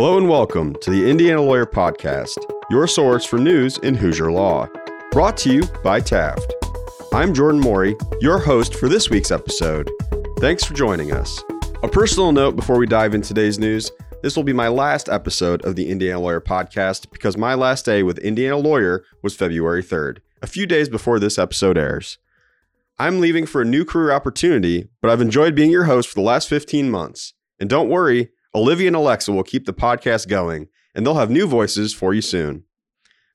Hello and welcome to the Indiana Lawyer Podcast, your source for news in Hoosier Law. Brought to you by Taft. I'm Jordan Morey, your host for this week's episode. Thanks for joining us. A personal note before we dive into today's news this will be my last episode of the Indiana Lawyer Podcast because my last day with Indiana Lawyer was February 3rd, a few days before this episode airs. I'm leaving for a new career opportunity, but I've enjoyed being your host for the last 15 months. And don't worry, Olivia and Alexa will keep the podcast going, and they'll have new voices for you soon.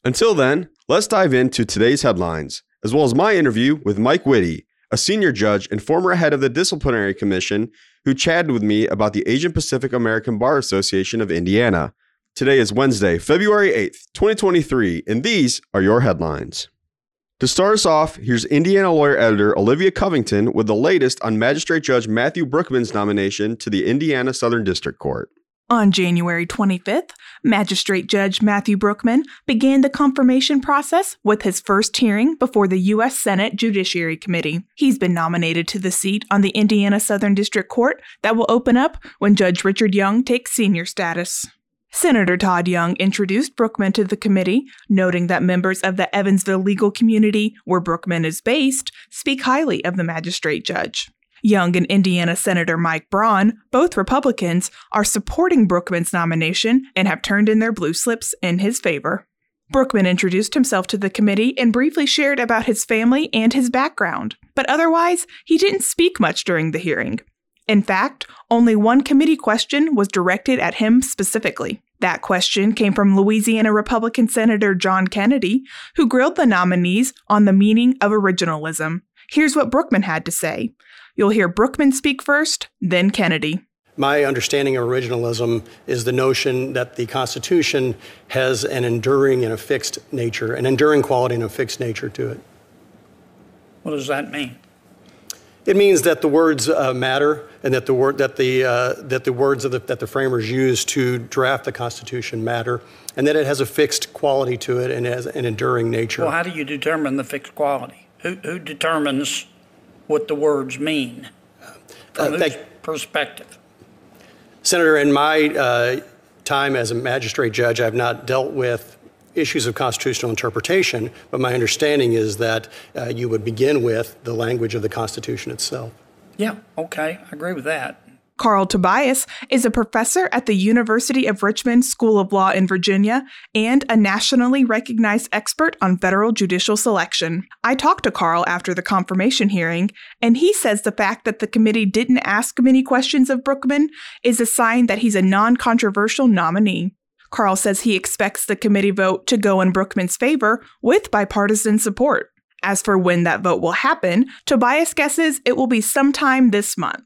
Until then, let's dive into today's headlines, as well as my interview with Mike Witte, a senior judge and former head of the Disciplinary Commission, who chatted with me about the Asian Pacific American Bar Association of Indiana. Today is Wednesday, February 8th, 2023, and these are your headlines. To start us off, here's Indiana lawyer editor Olivia Covington with the latest on Magistrate Judge Matthew Brookman's nomination to the Indiana Southern District Court. On January 25th, Magistrate Judge Matthew Brookman began the confirmation process with his first hearing before the U.S. Senate Judiciary Committee. He's been nominated to the seat on the Indiana Southern District Court that will open up when Judge Richard Young takes senior status. Senator Todd Young introduced Brookman to the committee, noting that members of the Evansville legal community, where Brookman is based, speak highly of the magistrate judge. Young and Indiana Senator Mike Braun, both Republicans, are supporting Brookman's nomination and have turned in their blue slips in his favor. Brookman introduced himself to the committee and briefly shared about his family and his background, but otherwise, he didn't speak much during the hearing. In fact, only one committee question was directed at him specifically. That question came from Louisiana Republican Senator John Kennedy, who grilled the nominees on the meaning of originalism. Here's what Brookman had to say. You'll hear Brookman speak first, then Kennedy. My understanding of originalism is the notion that the Constitution has an enduring and a fixed nature, an enduring quality and a fixed nature to it. What does that mean? It means that the words uh, matter, and that the word that the uh, that the words the, that the framers used to draft the Constitution matter, and that it has a fixed quality to it and has an enduring nature. Well, how do you determine the fixed quality? Who who determines what the words mean from uh, whose perspective? Senator, in my uh, time as a magistrate judge, I've not dealt with issues of constitutional interpretation, but my understanding is that uh, you would begin with the language of the Constitution itself. Yeah, okay, I agree with that. Carl Tobias is a professor at the University of Richmond School of Law in Virginia and a nationally recognized expert on federal judicial selection. I talked to Carl after the confirmation hearing, and he says the fact that the committee didn't ask many questions of Brookman is a sign that he's a non controversial nominee. Carl says he expects the committee vote to go in Brookman's favor with bipartisan support. As for when that vote will happen, Tobias guesses it will be sometime this month.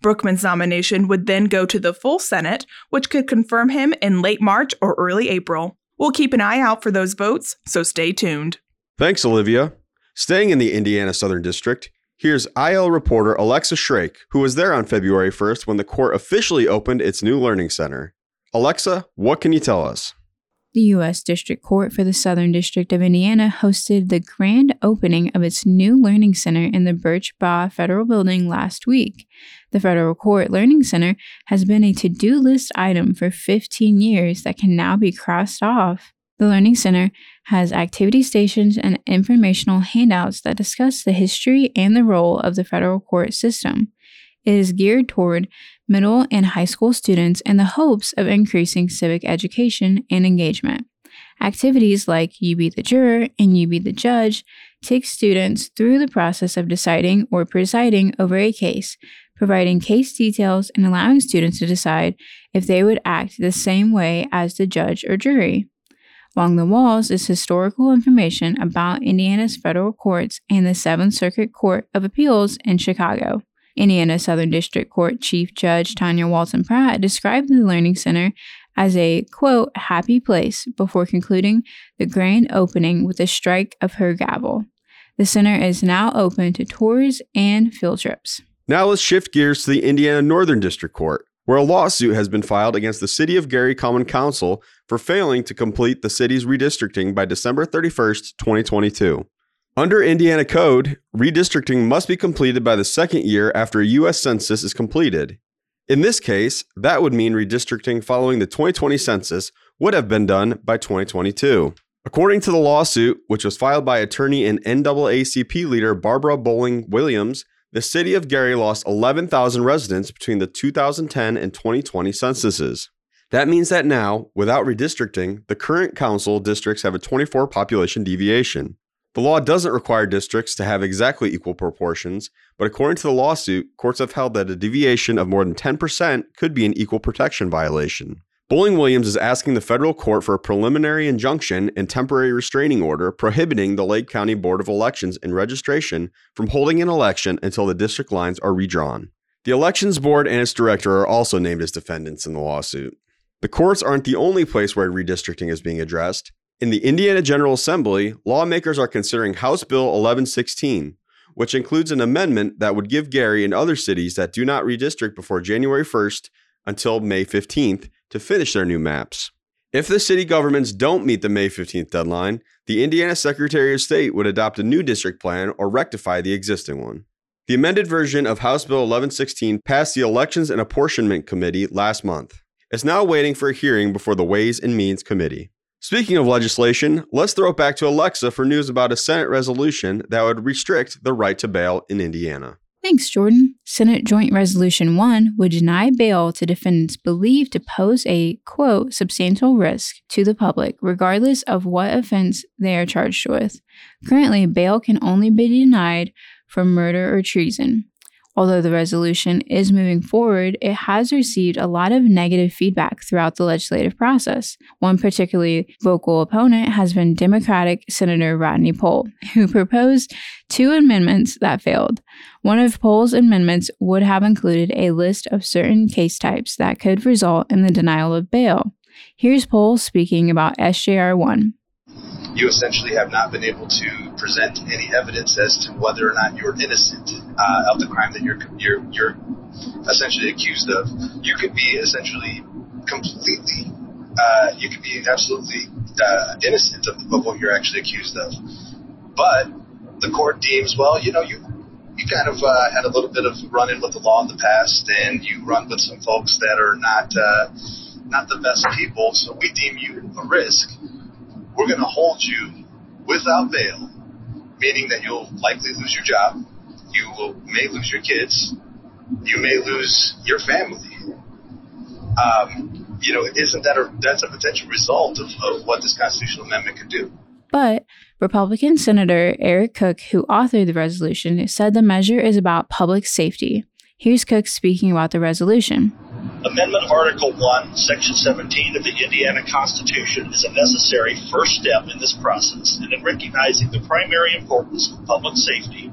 Brookman's nomination would then go to the full Senate, which could confirm him in late March or early April. We'll keep an eye out for those votes, so stay tuned. Thanks, Olivia. Staying in the Indiana Southern District, here's IL reporter Alexa Shrake, who was there on February 1st when the court officially opened its new learning center. Alexa, what can you tell us? The U.S. District Court for the Southern District of Indiana hosted the grand opening of its new Learning Center in the Birch Bayh Federal Building last week. The Federal Court Learning Center has been a to do list item for 15 years that can now be crossed off. The Learning Center has activity stations and informational handouts that discuss the history and the role of the federal court system. It is geared toward middle and high school students in the hopes of increasing civic education and engagement. Activities like You Be the Juror and You Be the Judge take students through the process of deciding or presiding over a case, providing case details and allowing students to decide if they would act the same way as the judge or jury. Along the walls is historical information about Indiana's federal courts and the Seventh Circuit Court of Appeals in Chicago. Indiana Southern District Court Chief Judge Tanya Walton Pratt described the Learning Center as a quote, happy place before concluding the grand opening with a strike of her gavel. The center is now open to tours and field trips. Now let's shift gears to the Indiana Northern District Court, where a lawsuit has been filed against the City of Gary Common Council for failing to complete the city's redistricting by December 31st, 2022. Under Indiana code, redistricting must be completed by the second year after a U.S. Census is completed. In this case, that would mean redistricting following the 2020 census would have been done by 2022. According to the lawsuit, which was filed by attorney and NAACP leader Barbara Bolling Williams, the city of Gary lost 11,000 residents between the 2010 and 2020 censuses. That means that now, without redistricting, the current council districts have a 24 population deviation. The law doesn't require districts to have exactly equal proportions, but according to the lawsuit, courts have held that a deviation of more than 10% could be an equal protection violation. Bolling Williams is asking the federal court for a preliminary injunction and temporary restraining order prohibiting the Lake County Board of Elections and Registration from holding an election until the district lines are redrawn. The Elections Board and its director are also named as defendants in the lawsuit. The courts aren't the only place where redistricting is being addressed. In the Indiana General Assembly, lawmakers are considering House Bill 1116, which includes an amendment that would give Gary and other cities that do not redistrict before January 1st until May 15th to finish their new maps. If the city governments don't meet the May 15th deadline, the Indiana Secretary of State would adopt a new district plan or rectify the existing one. The amended version of House Bill 1116 passed the Elections and Apportionment Committee last month. It's now waiting for a hearing before the Ways and Means Committee. Speaking of legislation, let's throw it back to Alexa for news about a Senate resolution that would restrict the right to bail in Indiana. Thanks, Jordan. Senate Joint Resolution 1 would deny bail to defendants believed to pose a, quote, substantial risk to the public, regardless of what offense they are charged with. Currently, bail can only be denied for murder or treason. Although the resolution is moving forward, it has received a lot of negative feedback throughout the legislative process. One particularly vocal opponent has been Democratic Senator Rodney Pol, who proposed two amendments that failed. One of Pol's amendments would have included a list of certain case types that could result in the denial of bail. Here's Pol speaking about SJR 1 you essentially have not been able to present any evidence as to whether or not you're innocent uh, of the crime that you're you're you're essentially accused of. You could be essentially completely, uh, you could be absolutely uh, innocent of, of what you're actually accused of, but the court deems well, you know, you you kind of uh, had a little bit of run in with the law in the past, and you run with some folks that are not uh, not the best people, so we deem you a risk we're going to hold you without bail, meaning that you'll likely lose your job, you will, may lose your kids, you may lose your family. Um, you know, isn't that a, that's a potential result of, of what this constitutional amendment could do? But Republican Senator Eric Koch, who authored the resolution, said the measure is about public safety. Here's Koch speaking about the resolution. Amendment of Article 1, Section 17 of the Indiana Constitution is a necessary first step in this process and in recognizing the primary importance of public safety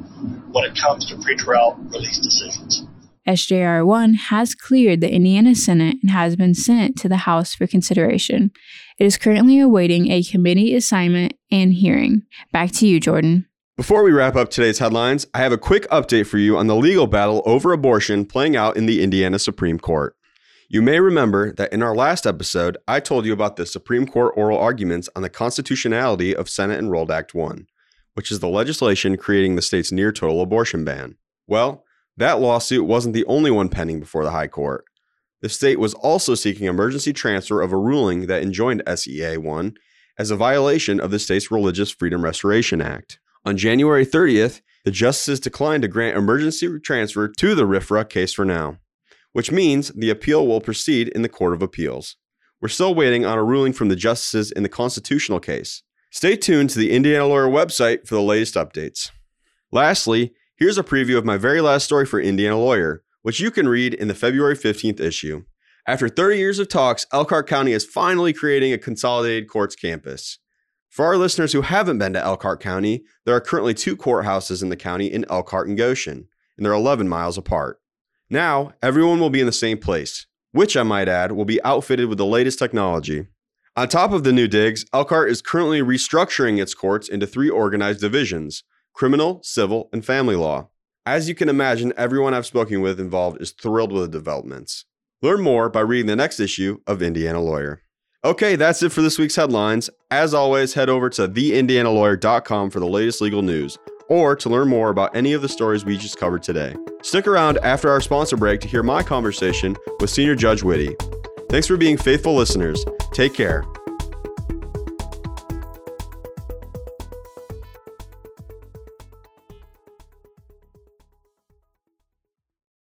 when it comes to pretrial release decisions. SJR 1 has cleared the Indiana Senate and has been sent to the House for consideration. It is currently awaiting a committee assignment and hearing. Back to you, Jordan. Before we wrap up today's headlines, I have a quick update for you on the legal battle over abortion playing out in the Indiana Supreme Court. You may remember that in our last episode, I told you about the Supreme Court oral arguments on the constitutionality of Senate Enrolled Act 1, which is the legislation creating the state's near total abortion ban. Well, that lawsuit wasn't the only one pending before the High Court. The state was also seeking emergency transfer of a ruling that enjoined SEA 1 as a violation of the state's Religious Freedom Restoration Act. On January 30th, the justices declined to grant emergency transfer to the RFRA case for now, which means the appeal will proceed in the Court of Appeals. We're still waiting on a ruling from the justices in the constitutional case. Stay tuned to the Indiana Lawyer website for the latest updates. Lastly, here's a preview of my very last story for Indiana Lawyer, which you can read in the February 15th issue. After 30 years of talks, Elkhart County is finally creating a consolidated courts campus. For our listeners who haven't been to Elkhart County, there are currently two courthouses in the county in Elkhart and Goshen, and they're 11 miles apart. Now, everyone will be in the same place, which I might add will be outfitted with the latest technology. On top of the new digs, Elkhart is currently restructuring its courts into three organized divisions criminal, civil, and family law. As you can imagine, everyone I've spoken with involved is thrilled with the developments. Learn more by reading the next issue of Indiana Lawyer. Okay, that's it for this week's headlines. As always, head over to theindianalawyer.com for the latest legal news. or to learn more about any of the stories we just covered today. Stick around after our sponsor break to hear my conversation with Senior Judge Witte. Thanks for being faithful listeners. Take care.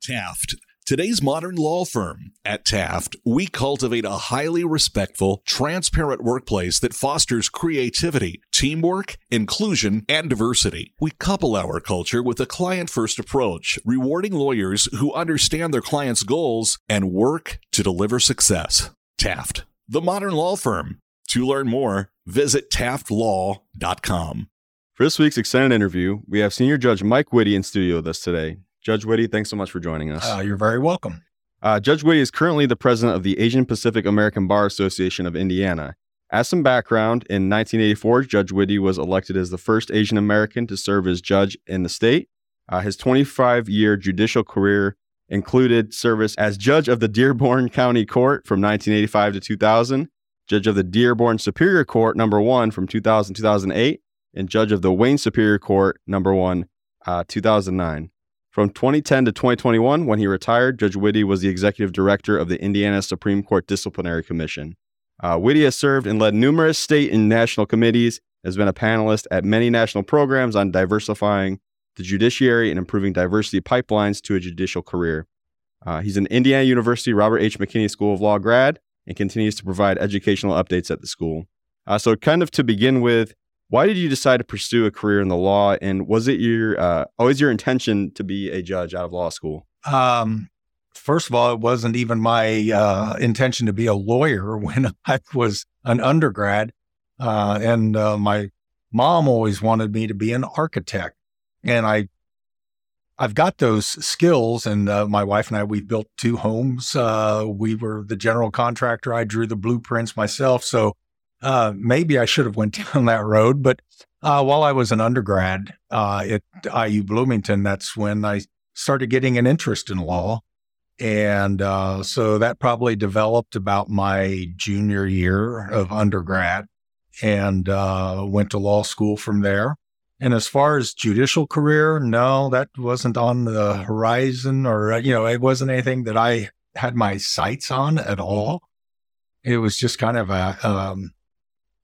Taft Today's modern law firm. At Taft, we cultivate a highly respectful, transparent workplace that fosters creativity, teamwork, inclusion, and diversity. We couple our culture with a client first approach, rewarding lawyers who understand their clients' goals and work to deliver success. Taft, the modern law firm. To learn more, visit taftlaw.com. For this week's extended interview, we have Senior Judge Mike Witte in studio with us today. Judge Witte, thanks so much for joining us. Uh, you're very welcome. Uh, Judge Witte is currently the president of the Asian Pacific American Bar Association of Indiana. As some background, in 1984, Judge Witte was elected as the first Asian American to serve as judge in the state. Uh, his 25 year judicial career included service as judge of the Dearborn County Court from 1985 to 2000, judge of the Dearborn Superior Court number one from 2000 2008, and judge of the Wayne Superior Court number one uh, 2009. From 2010 to 2021, when he retired, Judge Witte was the executive director of the Indiana Supreme Court Disciplinary Commission. Uh, Witte has served and led numerous state and national committees, has been a panelist at many national programs on diversifying the judiciary and improving diversity pipelines to a judicial career. Uh, he's an Indiana University Robert H. McKinney School of Law grad and continues to provide educational updates at the school. Uh, so, kind of to begin with, why did you decide to pursue a career in the law? And was it your uh, always your intention to be a judge out of law school? Um, first of all, it wasn't even my uh, intention to be a lawyer when I was an undergrad. Uh, and uh, my mom always wanted me to be an architect. And I, I've got those skills. And uh, my wife and I, we built two homes. Uh, we were the general contractor. I drew the blueprints myself. So uh, maybe I should have went down that road. But uh, while I was an undergrad uh, at IU Bloomington, that's when I started getting an interest in law. And uh, so that probably developed about my junior year of undergrad and uh, went to law school from there. And as far as judicial career, no, that wasn't on the horizon or, you know, it wasn't anything that I had my sights on at all. It was just kind of a, um,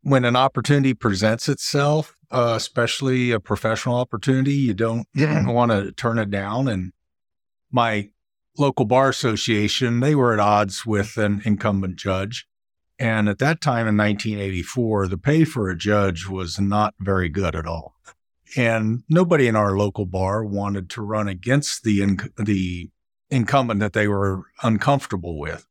when an opportunity presents itself, uh, especially a professional opportunity, you don't want to turn it down. And my local bar association, they were at odds with an incumbent judge. And at that time in 1984, the pay for a judge was not very good at all. And nobody in our local bar wanted to run against the, inc- the incumbent that they were uncomfortable with.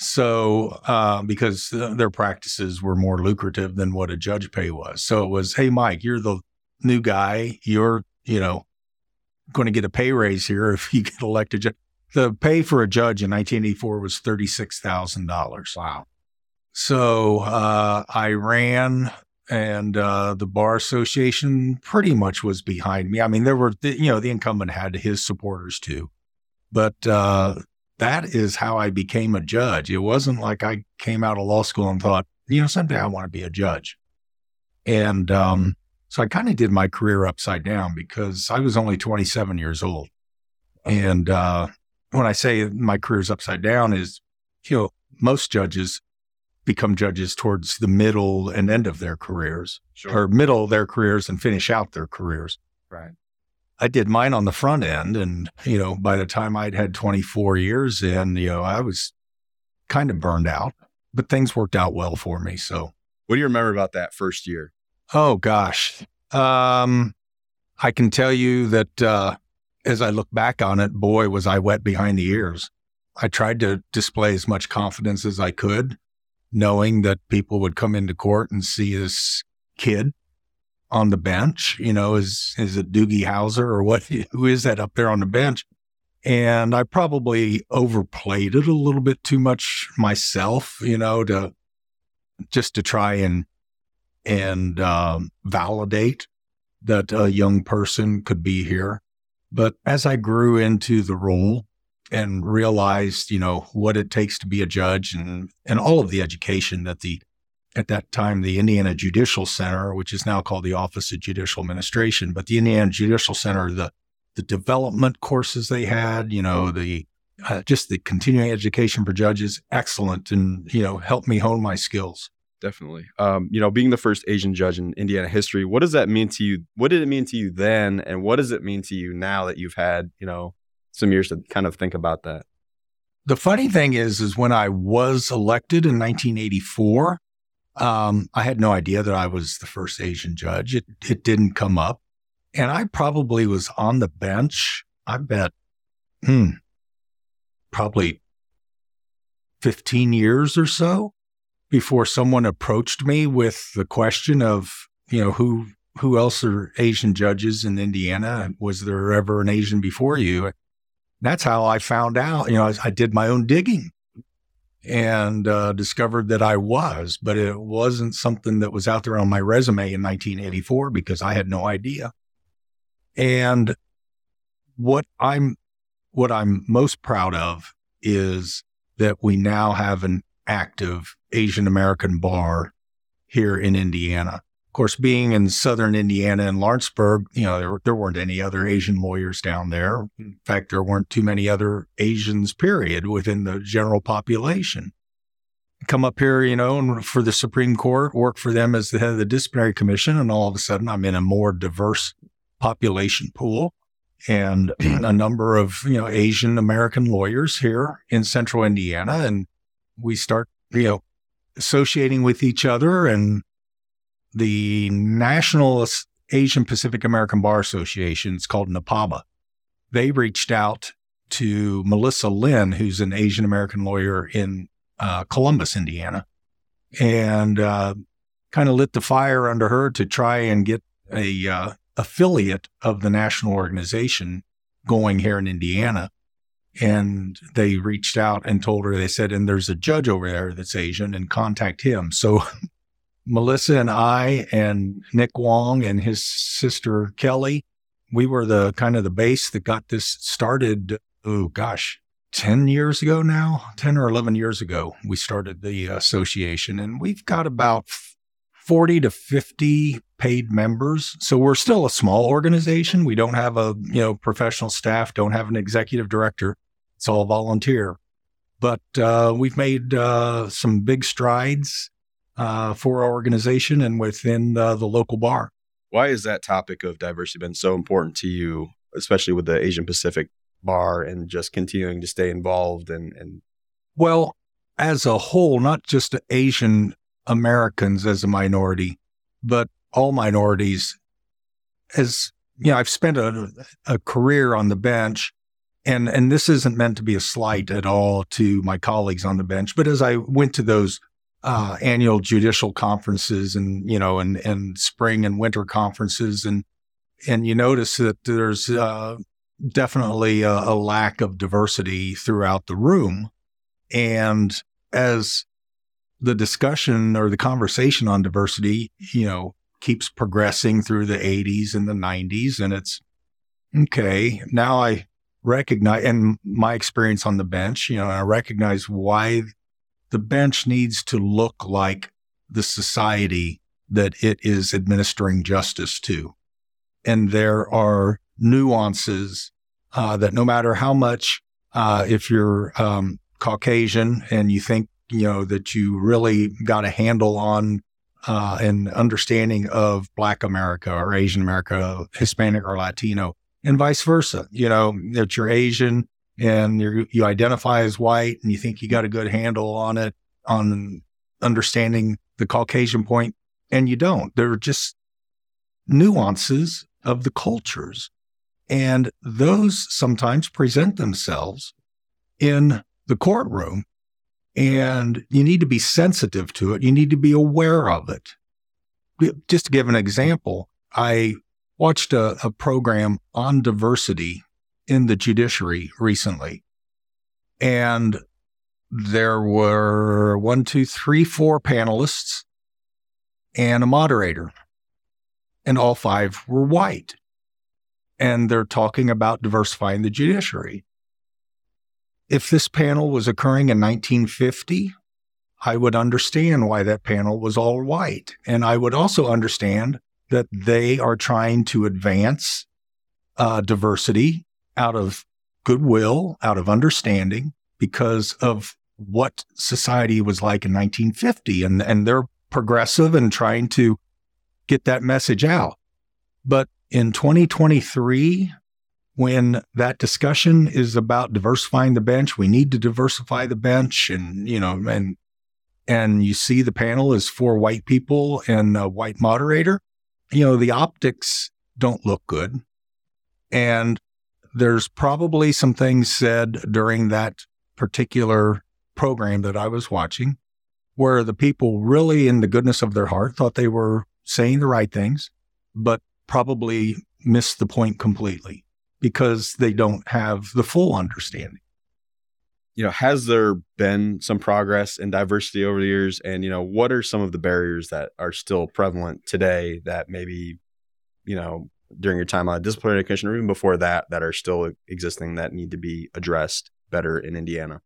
So, uh, because their practices were more lucrative than what a judge pay was. So it was, hey, Mike, you're the new guy. You're, you know, going to get a pay raise here if you get elected. The pay for a judge in 1984 was $36,000. Wow. So uh, I ran, and uh, the bar association pretty much was behind me. I mean, there were, you know, the incumbent had his supporters too, but uh, that is how I became a judge. It wasn't like I came out of law school and thought, you know, someday I want to be a judge. And um, so I kind of did my career upside down because I was only 27 years old. And uh, when I say my career's upside down, is, you know, most judges become judges towards the middle and end of their careers sure. or middle their careers and finish out their careers. Right. I did mine on the front end. And, you know, by the time I'd had 24 years in, you know, I was kind of burned out, but things worked out well for me. So, what do you remember about that first year? Oh, gosh. Um, I can tell you that uh, as I look back on it, boy, was I wet behind the ears. I tried to display as much confidence as I could, knowing that people would come into court and see this kid on the bench. You know, is is it Doogie Howser or what? Who is that up there on the bench? And I probably overplayed it a little bit too much myself. You know, to just to try and and um, validate that a young person could be here. But as I grew into the role and realized, you know, what it takes to be a judge and, and all of the education that the at that time the Indiana Judicial Center, which is now called the Office of Judicial Administration, but the Indiana Judicial Center, the the development courses they had, you know, the uh, just the continuing education for judges, excellent, and you know, helped me hone my skills. Definitely. Um, you know, being the first Asian judge in Indiana history, what does that mean to you? What did it mean to you then, and what does it mean to you now that you've had, you know, some years to kind of think about that? The funny thing is, is when I was elected in 1984, um, I had no idea that I was the first Asian judge. It it didn't come up, and I probably was on the bench. I bet, hmm, probably 15 years or so before someone approached me with the question of, you know, who who else are Asian judges in Indiana? Was there ever an Asian before you? That's how I found out. You know, I, I did my own digging and uh, discovered that I was, but it wasn't something that was out there on my resume in 1984 because I had no idea. And what I'm what I'm most proud of is that we now have an active Asian American bar here in Indiana. Of course, being in southern Indiana and Lawrenceburg, you know, there, there weren't any other Asian lawyers down there. In fact, there weren't too many other Asians, period, within the general population. Come up here, you know, and for the Supreme Court, work for them as the head of the disciplinary commission, and all of a sudden I'm in a more diverse population pool and a number of, you know, Asian American lawyers here in central Indiana. And we start, you know, associating with each other and the National Asian Pacific American Bar Association, it's called NAPABA. They reached out to Melissa Lynn, who's an Asian American lawyer in uh, Columbus, Indiana, and uh, kind of lit the fire under her to try and get a uh, affiliate of the national organization going here in Indiana. And they reached out and told her, they said, and there's a judge over there that's Asian and contact him. So Melissa and I and Nick Wong and his sister Kelly, we were the kind of the base that got this started. Oh gosh, 10 years ago now, 10 or 11 years ago, we started the association and we've got about 40 to 50 paid members. So we're still a small organization. We don't have a, you know, professional staff, don't have an executive director. It's all volunteer. But uh, we've made uh, some big strides uh, for our organization and within the local bar. Why has that topic of diversity been so important to you, especially with the Asian Pacific bar and just continuing to stay involved and, and well, as a whole, not just Asian Americans as a minority, but all minorities. As you know, I've spent a, a career on the bench and and this isn't meant to be a slight at all to my colleagues on the bench, but as I went to those uh, annual judicial conferences and you know and and spring and winter conferences and and you notice that there's uh, definitely a, a lack of diversity throughout the room, and as the discussion or the conversation on diversity, you know, keeps progressing through the 80s and the 90s. And it's okay. Now I recognize, and my experience on the bench, you know, I recognize why the bench needs to look like the society that it is administering justice to. And there are nuances uh, that no matter how much, uh, if you're um, Caucasian and you think, you know, that you really got a handle on uh, an understanding of Black America or Asian America, Hispanic or Latino, and vice versa. You know, that you're Asian and you you identify as white and you think you got a good handle on it, on understanding the Caucasian point, and you don't. There are just nuances of the cultures. And those sometimes present themselves in the courtroom and you need to be sensitive to it. You need to be aware of it. Just to give an example, I watched a, a program on diversity in the judiciary recently. And there were one, two, three, four panelists and a moderator. And all five were white. And they're talking about diversifying the judiciary if this panel was occurring in 1950, I would understand why that panel was all white. And I would also understand that they are trying to advance uh, diversity out of goodwill, out of understanding, because of what society was like in 1950. And, and they're progressive and trying to get that message out. But in 2023, when that discussion is about diversifying the bench, we need to diversify the bench and, you know, and, and you see the panel is four white people and a white moderator, you know, the optics don't look good. And there's probably some things said during that particular program that I was watching where the people really, in the goodness of their heart, thought they were saying the right things, but probably missed the point completely because they don't have the full understanding. You know, has there been some progress in diversity over the years? And, you know, what are some of the barriers that are still prevalent today that maybe, you know, during your time on a disciplinary commission or even before that, that are still existing that need to be addressed better in Indiana?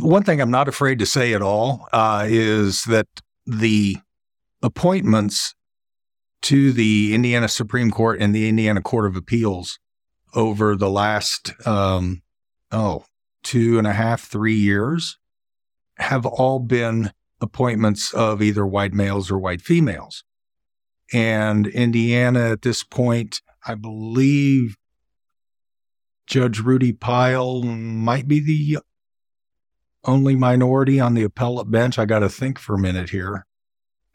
one thing I'm not afraid to say at all uh, is that the appointments to the Indiana Supreme Court and the Indiana Court of Appeals over the last, um, oh, two and a half, three years have all been appointments of either white males or white females. And Indiana at this point, I believe Judge Rudy Pyle might be the only minority on the appellate bench. I got to think for a minute here.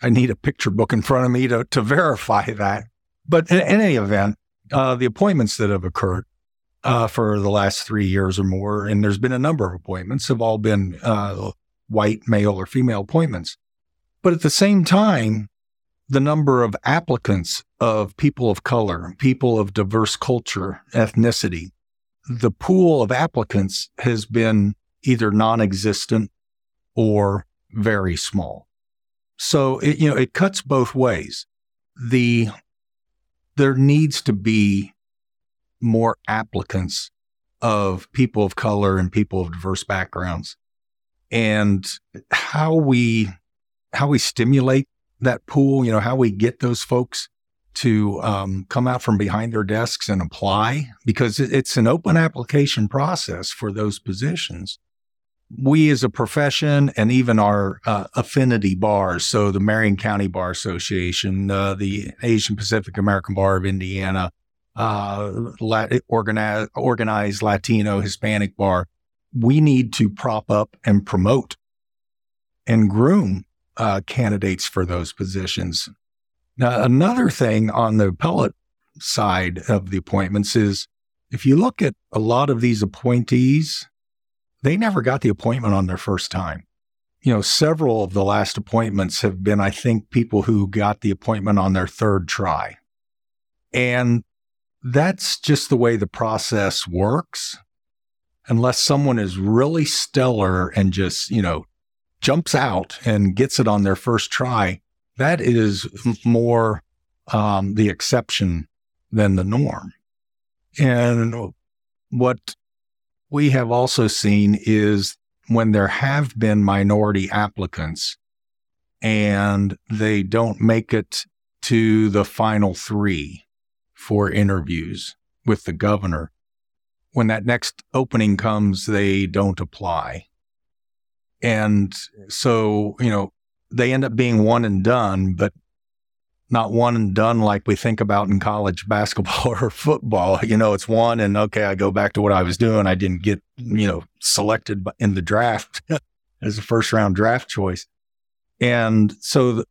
I need a picture book in front of me to, to verify that. But in, in any event, uh, the appointments that have occurred uh, for the last three years or more, and there's been a number of appointments, have all been uh, white, male, or female appointments. But at the same time, the number of applicants of people of color, people of diverse culture, ethnicity, the pool of applicants has been either non-existent or very small. So it, you know, it cuts both ways. The, there needs to be more applicants of people of color and people of diverse backgrounds and how we, how we stimulate that pool, you know, how we get those folks to um, come out from behind their desks and apply because it's an open application process for those positions. We as a profession and even our uh, affinity bars, so the Marion County Bar Association, uh, the Asian Pacific American Bar of Indiana, uh, organized Latino Hispanic Bar, we need to prop up and promote and groom uh, candidates for those positions. Now, another thing on the appellate side of the appointments is if you look at a lot of these appointees, they never got the appointment on their first time. You know, several of the last appointments have been, I think, people who got the appointment on their third try. And that's just the way the process works. Unless someone is really stellar and just, you know, jumps out and gets it on their first try, that is more um, the exception than the norm. And what we have also seen is when there have been minority applicants and they don't make it to the final three for interviews with the governor, when that next opening comes, they don't apply. And so, you know, they end up being one and done, but not one and done like we think about in college basketball or football. You know, it's one and okay, I go back to what I was doing. I didn't get, you know, selected in the draft as a first round draft choice. And so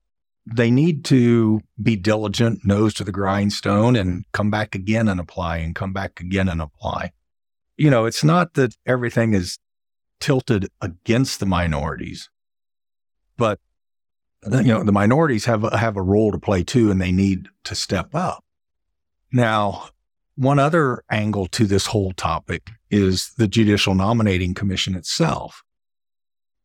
they need to be diligent, nose to the grindstone and come back again and apply and come back again and apply. You know, it's not that everything is tilted against the minorities, but you know, the minorities have have a role to play too, and they need to step up. Now, one other angle to this whole topic is the Judicial Nominating Commission itself,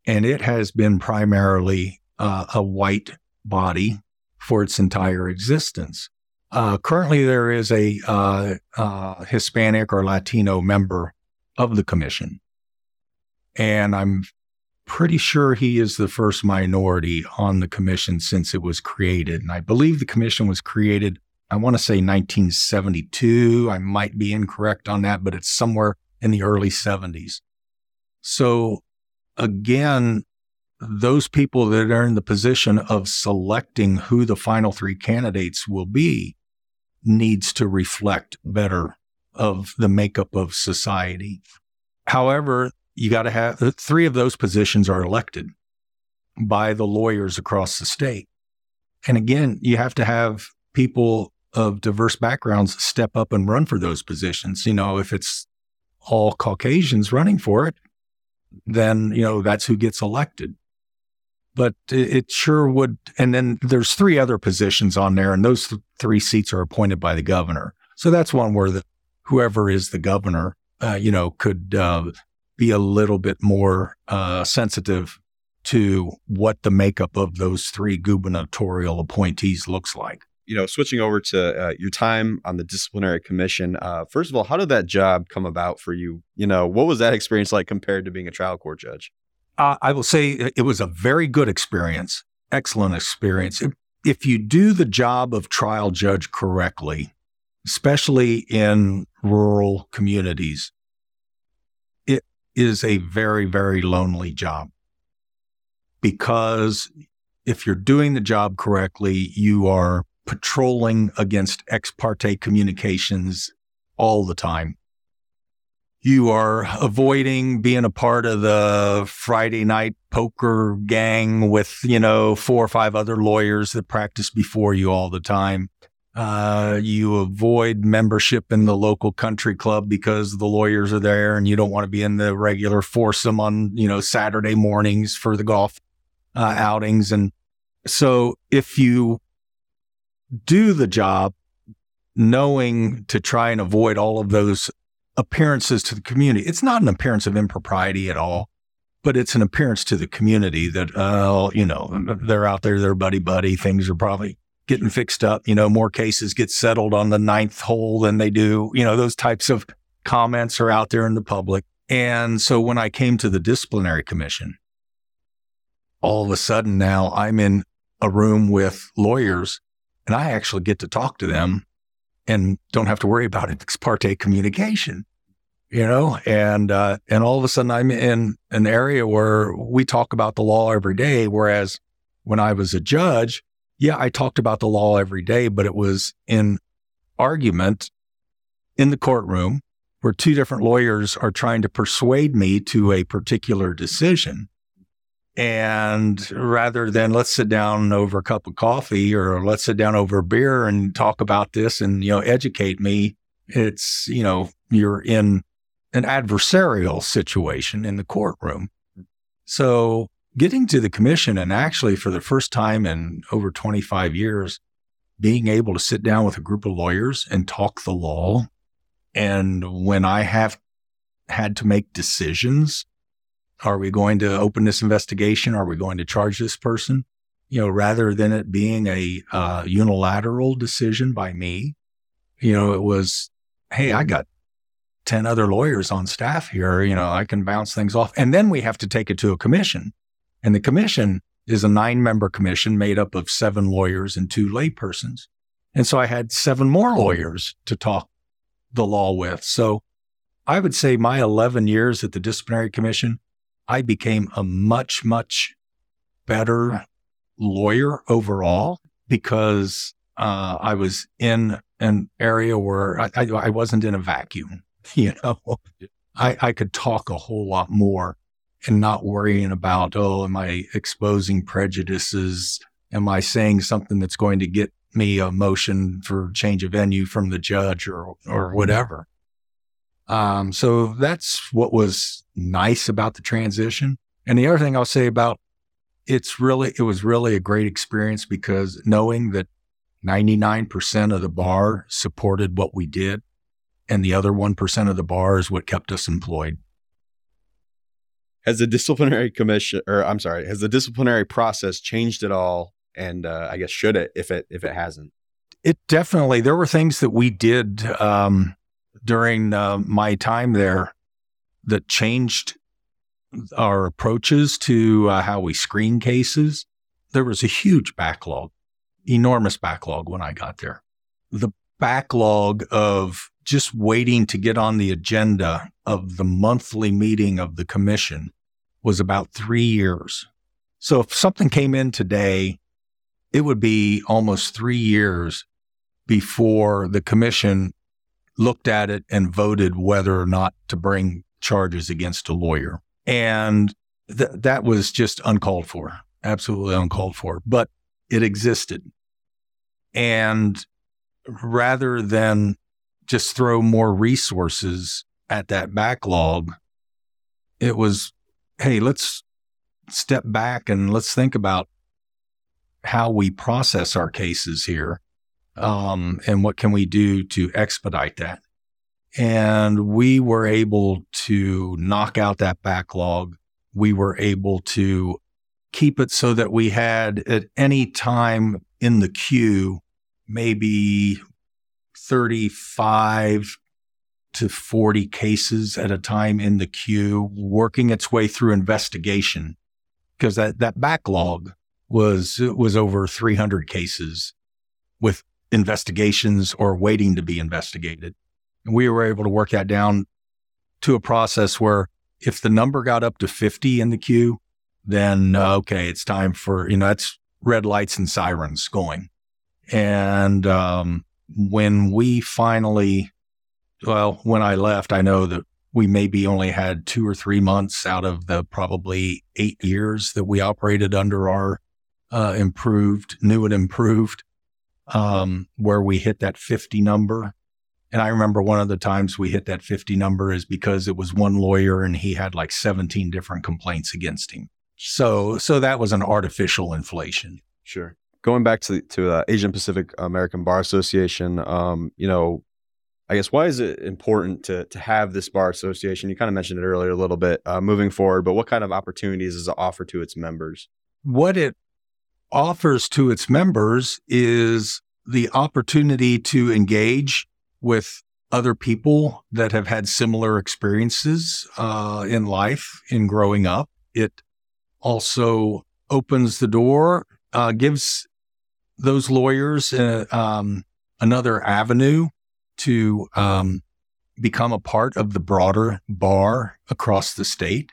and it has been primarily uh, a white body for its entire existence. Uh, currently, there is a uh, uh Hispanic or Latino member of the commission, and I'm pretty sure he is the first minority on the commission since it was created. And I believe the commission was created, I want to say 1972. I might be incorrect on that, but it's somewhere in the early 70s. So again, those people that are in the position of selecting who the final three candidates will be needs to reflect better of the makeup of society. However, you got to have three of those positions are elected by the lawyers across the state. And again, you have to have people of diverse backgrounds step up and run for those positions. You know, if it's all Caucasians running for it, then, you know, that's who gets elected. But it, sure would. And then there's three other positions on there, and those th- three seats are appointed by the governor. So that's one where the, whoever is the governor, uh, you know, could uh, be a little bit more uh, sensitive to what the makeup of those three gubernatorial appointees looks like. You know, switching over to uh, your time on the disciplinary commission. Uh, first of all, how did that job come about for you? You know, what was that experience like compared to being a trial court judge? Uh, I will say it was a very good experience, excellent experience. If, if you do the job of trial judge correctly, especially in rural communities, is a very, very lonely job because if you're doing the job correctly, you are patrolling against ex parte communications all the time. You are avoiding being a part of the Friday night poker gang with, you know, four or five other lawyers that practice before you all the time. Uh, you avoid membership in the local country club because the lawyers are there and you don't want to be in the regular foursome on, you know, Saturday mornings for the golf uh, outings. And so if you do the job knowing to try and avoid all of those appearances to the community, it's not an appearance of impropriety at all, but it's an appearance to the community that, uh, you know, they're out there, they're buddy buddy. Things are probably getting fixed up. You know, more cases get settled on the ninth hole than they do. You know, those types of comments are out there in the public. And so when I came to the disciplinary commission, all of a sudden now I'm in a room with lawyers and I actually get to talk to them and don't have to worry about it. ex parte communication, you know, and, uh, and all of a sudden I'm in an area where we talk about the law every day. Whereas when I was a judge, yeah, I talked about the law every day, but it was in argument in the courtroom where two different lawyers are trying to persuade me to a particular decision. And rather than let's sit down over a cup of coffee or let's sit down over a beer and talk about this and, you know, educate me, it's, you know, you're in an adversarial situation in the courtroom. So getting to the commission and actually for the first time in over 25 years, being able to sit down with a group of lawyers and talk the law. And when I have had to make decisions, are we going to open this investigation? Are we going to charge this person? You know, rather than it being a uh, unilateral decision by me, you know, it was, hey, I got 10 other lawyers on staff here. You know, I can bounce things off. And then we have to take it to a commission. And the commission is a nine member commission made up of seven lawyers and two laypersons. And so I had seven more lawyers to talk the law with. So I would say my 11 years at the disciplinary commission, I became a much, much better lawyer overall because uh, I was in an area where I, I, I wasn't in a vacuum. You know, I, I could talk a whole lot more and not worrying about, oh, am I exposing prejudices? Am I saying something that's going to get me a motion for change of venue from the judge or, or whatever? Um, so that's what was nice about the transition. And the other thing I'll say about it's really, it was really a great experience because knowing that 99% of the bar supported what we did and the other 1% of the bar is what kept us employed has the disciplinary commission or i'm sorry has the disciplinary process changed at all and uh, i guess should it if it if it hasn't it definitely there were things that we did um, during uh, my time there that changed our approaches to uh, how we screen cases. There was a huge backlog, enormous backlog when I got there. The backlog of just waiting to get on the agenda of the monthly meeting of the commission was about three years. So if something came in today, it would be almost three years before the commission looked at it and voted whether or not to bring charges against a lawyer. And th- that was just uncalled for, absolutely uncalled for, but it existed. And rather than just throw more resources at that backlog, it was, hey, let's step back and let's think about how we process our cases here um, and what can we do to expedite that. And we were able to knock out that backlog. We were able to keep it so that we had at any time in the queue, maybe 35 to 40 cases at a time in the queue, working its way through investigation. Because that, that backlog was, was over 300 cases with investigations or waiting to be investigated. And we were able to work that down to a process where if the number got up to 50 in the queue, then uh, okay, it's time for, you know, that's red lights and sirens going. And um, when we finally, well, when I left, I know that we maybe only had two or three months out of the probably eight years that we operated under our uh, improved, new and improved, um, where we hit that 50 number. And I remember one of the times we hit that 50 number is because it was one lawyer and he had like 17 different complaints against him. So, so that was an artificial inflation. Sure. Going back to the, to the Asian Pacific American Bar Association, um, you know, I guess why is it important to to have this bar association? You kind of mentioned it earlier a little bit uh, moving forward, but what kind of opportunities does it offer to its members? What it offers to its members is the opportunity to engage with other people that have had similar experiences uh, in life in growing up. It also opens the door, uh, gives those lawyers uh, um, another avenue to um, become a part of the broader bar across the state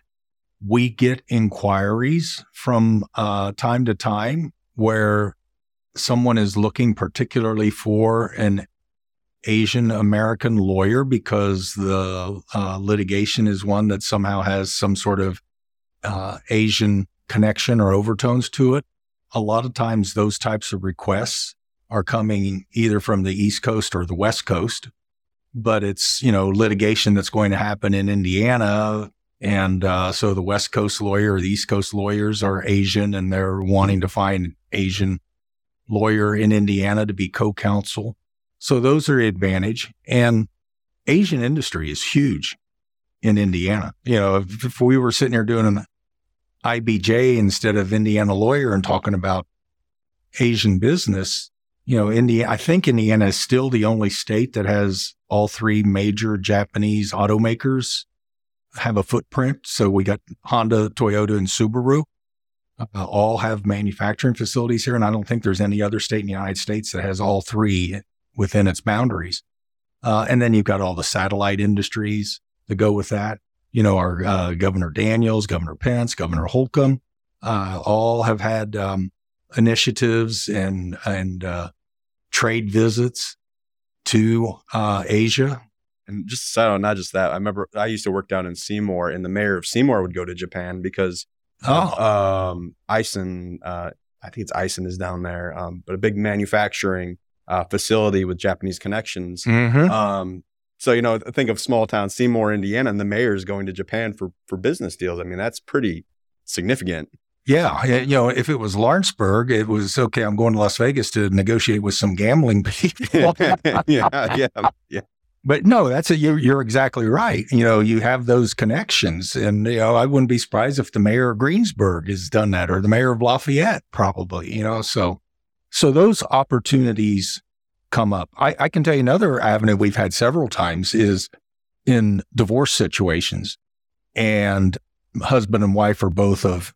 we get inquiries from uh, time to time where someone is looking particularly for an Asian American lawyer because the uh, litigation is one that somehow has some sort of uh, Asian connection or overtones to it. A lot of times, those types of requests are coming either from the East Coast or the West Coast, but it's you know litigation that's going to happen in Indiana and uh, so the West Coast lawyer or the East Coast lawyers are Asian and they're wanting to find Asian lawyer in Indiana to be co-counsel. So those are advantage. And Asian industry is huge in Indiana. You know, if, if we were sitting here doing an IBJ instead of Indiana lawyer and talking about Asian business, you know, Indiana, I think Indiana is still the only state that has all three major Japanese automakers have a footprint. So we got Honda, Toyota, and Subaru. Uh, all have manufacturing facilities here, and I don't think there's any other state in the United States that has all three within its boundaries. Uh, and then you've got all the satellite industries that go with that. You know, our uh, Governor Daniels, Governor Pence, Governor Holcomb, uh, all have had um, initiatives and and uh, trade visits to uh, Asia and just so not just that, I remember I used to work down in Seymour, and the mayor of Seymour would go to Japan because oh. um, Aisin, uh, I think it's Aisin is down there, um, but a big manufacturing uh, facility with Japanese connections. Mm-hmm. Um, so you know, think of small town Seymour, Indiana, and the mayor's going to Japan for for business deals. I mean, that's pretty significant. Yeah, you know, if it was Lawrenceburg, it was okay. I'm going to Las Vegas to negotiate with some gambling people. yeah, yeah, yeah but no, that's a, you're, you're exactly right. You know, you have those connections and, you know, I wouldn't be surprised if the mayor of Greensburg has done that or the mayor of Lafayette probably, you know, so, so those opportunities come up. I, I can tell you another avenue we've had several times is in divorce situations. And husband and wife are both of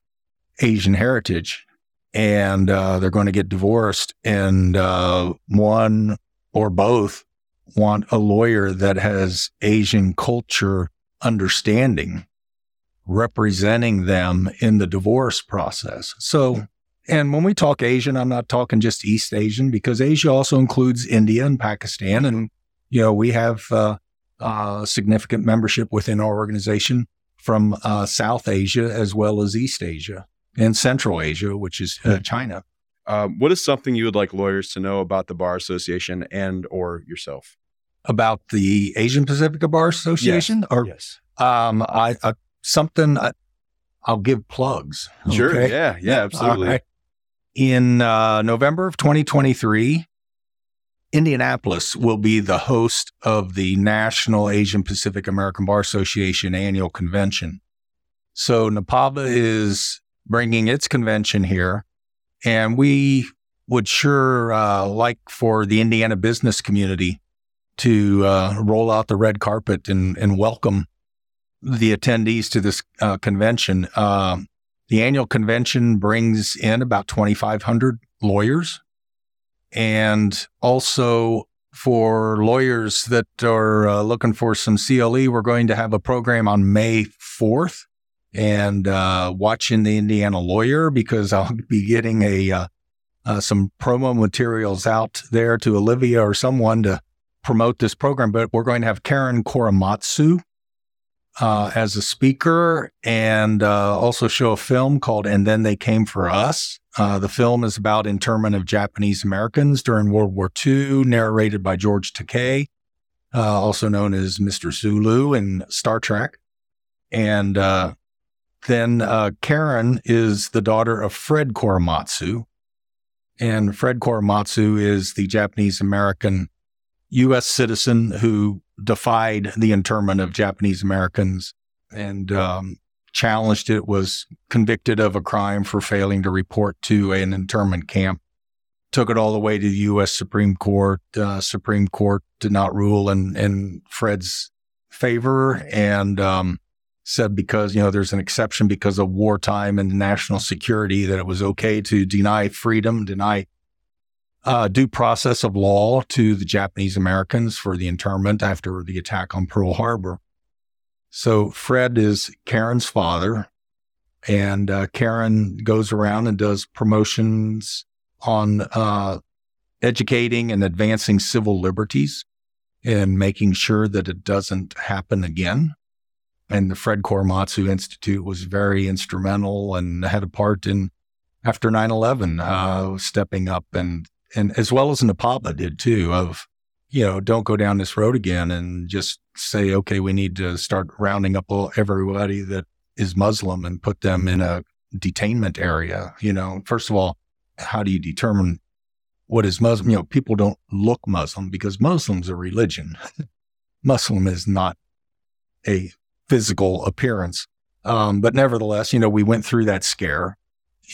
Asian heritage and uh, they're going to get divorced. And uh, one or both want a lawyer that has Asian culture understanding representing them in the divorce process. So, and when we talk Asian, I'm not talking just East Asian because Asia also includes India and Pakistan. And, you know, we have uh, uh, significant membership within our organization from uh, South Asia as well as East Asia and Central Asia, which is uh, China. Uh, what is something you would like lawyers to know about the Bar Association and or yourself? About the Asian Pacific Bar Association, yes. or yes, um, I uh, something I, will give plugs. Sure, yeah, yeah, absolutely. Right. In uh, November of 2023, Indianapolis will be the host of the National Asian Pacific American Bar Association annual convention. So NAPABA is bringing its convention here, and we would sure uh, like for the Indiana business community to uh, roll out the red carpet and, and, welcome the attendees to this uh, convention. Um, the annual convention brings in about 2,500 lawyers and also for lawyers that are uh, looking for some CLE, we're going to have a program on May 4th and uh, watching the Indiana lawyer because I'll be getting a uh, uh, some promo materials out there to Olivia or someone to promote this program. But we're going to have Karen Korematsu uh, as a speaker and uh, also show a film called And Then They Came for Us. Uh, the film is about internment of Japanese Americans during World War II, narrated by George Takei, uh, also known as Mr. Sulu in Star Trek. And uh, then uh, Karen is the daughter of Fred Korematsu. And Fred Korematsu is the Japanese American U.S. citizen who defied the internment of Japanese Americans and um, challenged it, was convicted of a crime for failing to report to an internment camp. Took it all the way to the U.S. Supreme Court. Uh, Supreme Court did not rule in, in Fred's favor and um, said because, you know, there's an exception because of wartime and national security that it was okay to deny freedom, deny uh, due process of law to the Japanese Americans for the internment after the attack on Pearl Harbor. So Fred is Karen's father, and uh, Karen goes around and does promotions on uh, educating and advancing civil liberties and making sure that it doesn't happen again. And the Fred Korematsu Institute was very instrumental and had a part in after 9 11, uh, stepping up and and as well as NAPABA did too, of, you know, don't go down this road again and just say, okay, we need to start rounding up everybody that is Muslim and put them in a detainment area. You know, first of all, how do you determine what is Muslim? You know, people don't look Muslim because Muslim's a religion. Muslim is not a physical appearance. Um, but nevertheless, you know, we went through that scare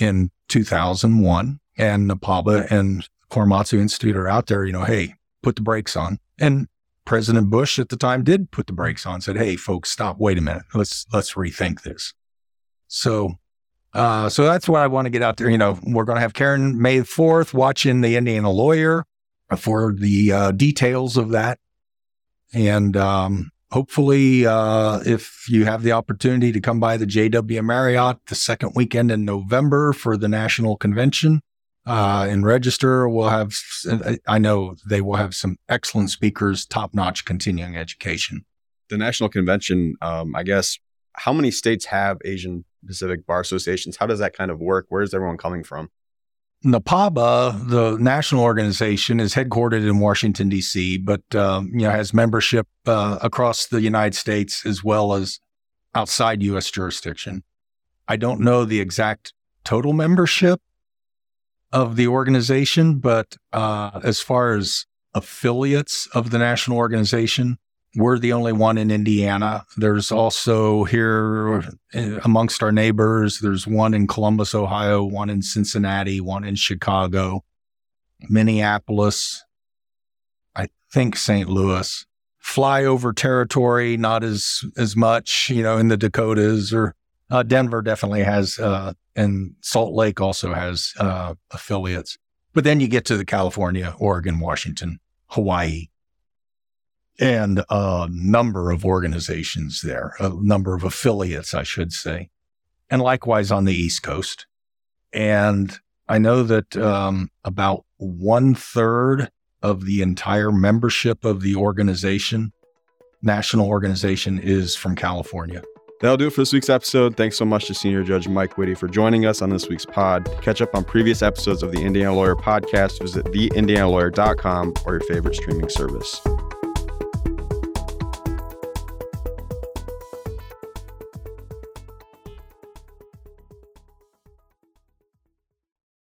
in 2001 and NAPABA and Korematsu Institute are out there, you know, hey, put the brakes on. And President Bush at the time did put the brakes on, said, hey, folks, stop, wait a minute. Let's let's rethink this. So uh, so that's what I want to get out there. You know, we're going to have Karen May 4th watching the Indiana lawyer for the uh, details of that. And um, hopefully, uh, if you have the opportunity to come by the JW Marriott the second weekend in November for the national convention, uh, and register. We'll have, I know they will have some excellent speakers, top notch continuing education. The National Convention, um, I guess, how many states have Asian Pacific Bar Associations? How does that kind of work? Where's everyone coming from? NAPABA, the national organization, is headquartered in Washington D.C., but um, you know has membership uh, across the United States as well as outside U.S. jurisdiction. I don't know the exact total membership, of the organization, but uh, as far as affiliates of the national organization, we're the only one in Indiana. There's also here uh, amongst our neighbors, there's one in Columbus, Ohio, one in Cincinnati, one in Chicago, Minneapolis, I think St. Louis. Flyover territory, not as as much, you know, in the Dakotas or Uh, Denver definitely has, uh, and Salt Lake also has uh, affiliates. But then you get to the California, Oregon, Washington, Hawaii, and a number of organizations there, a number of affiliates, I should say, and likewise on the East Coast. And I know that um, about one third of the entire membership of the organization, national organization, is from California. That'll do it for this week's episode. Thanks so much to Senior Judge Mike Witte for joining us on this week's pod. To catch up on previous episodes of the Indiana Lawyer podcast, visit theindianalawyer.com or your favorite streaming service.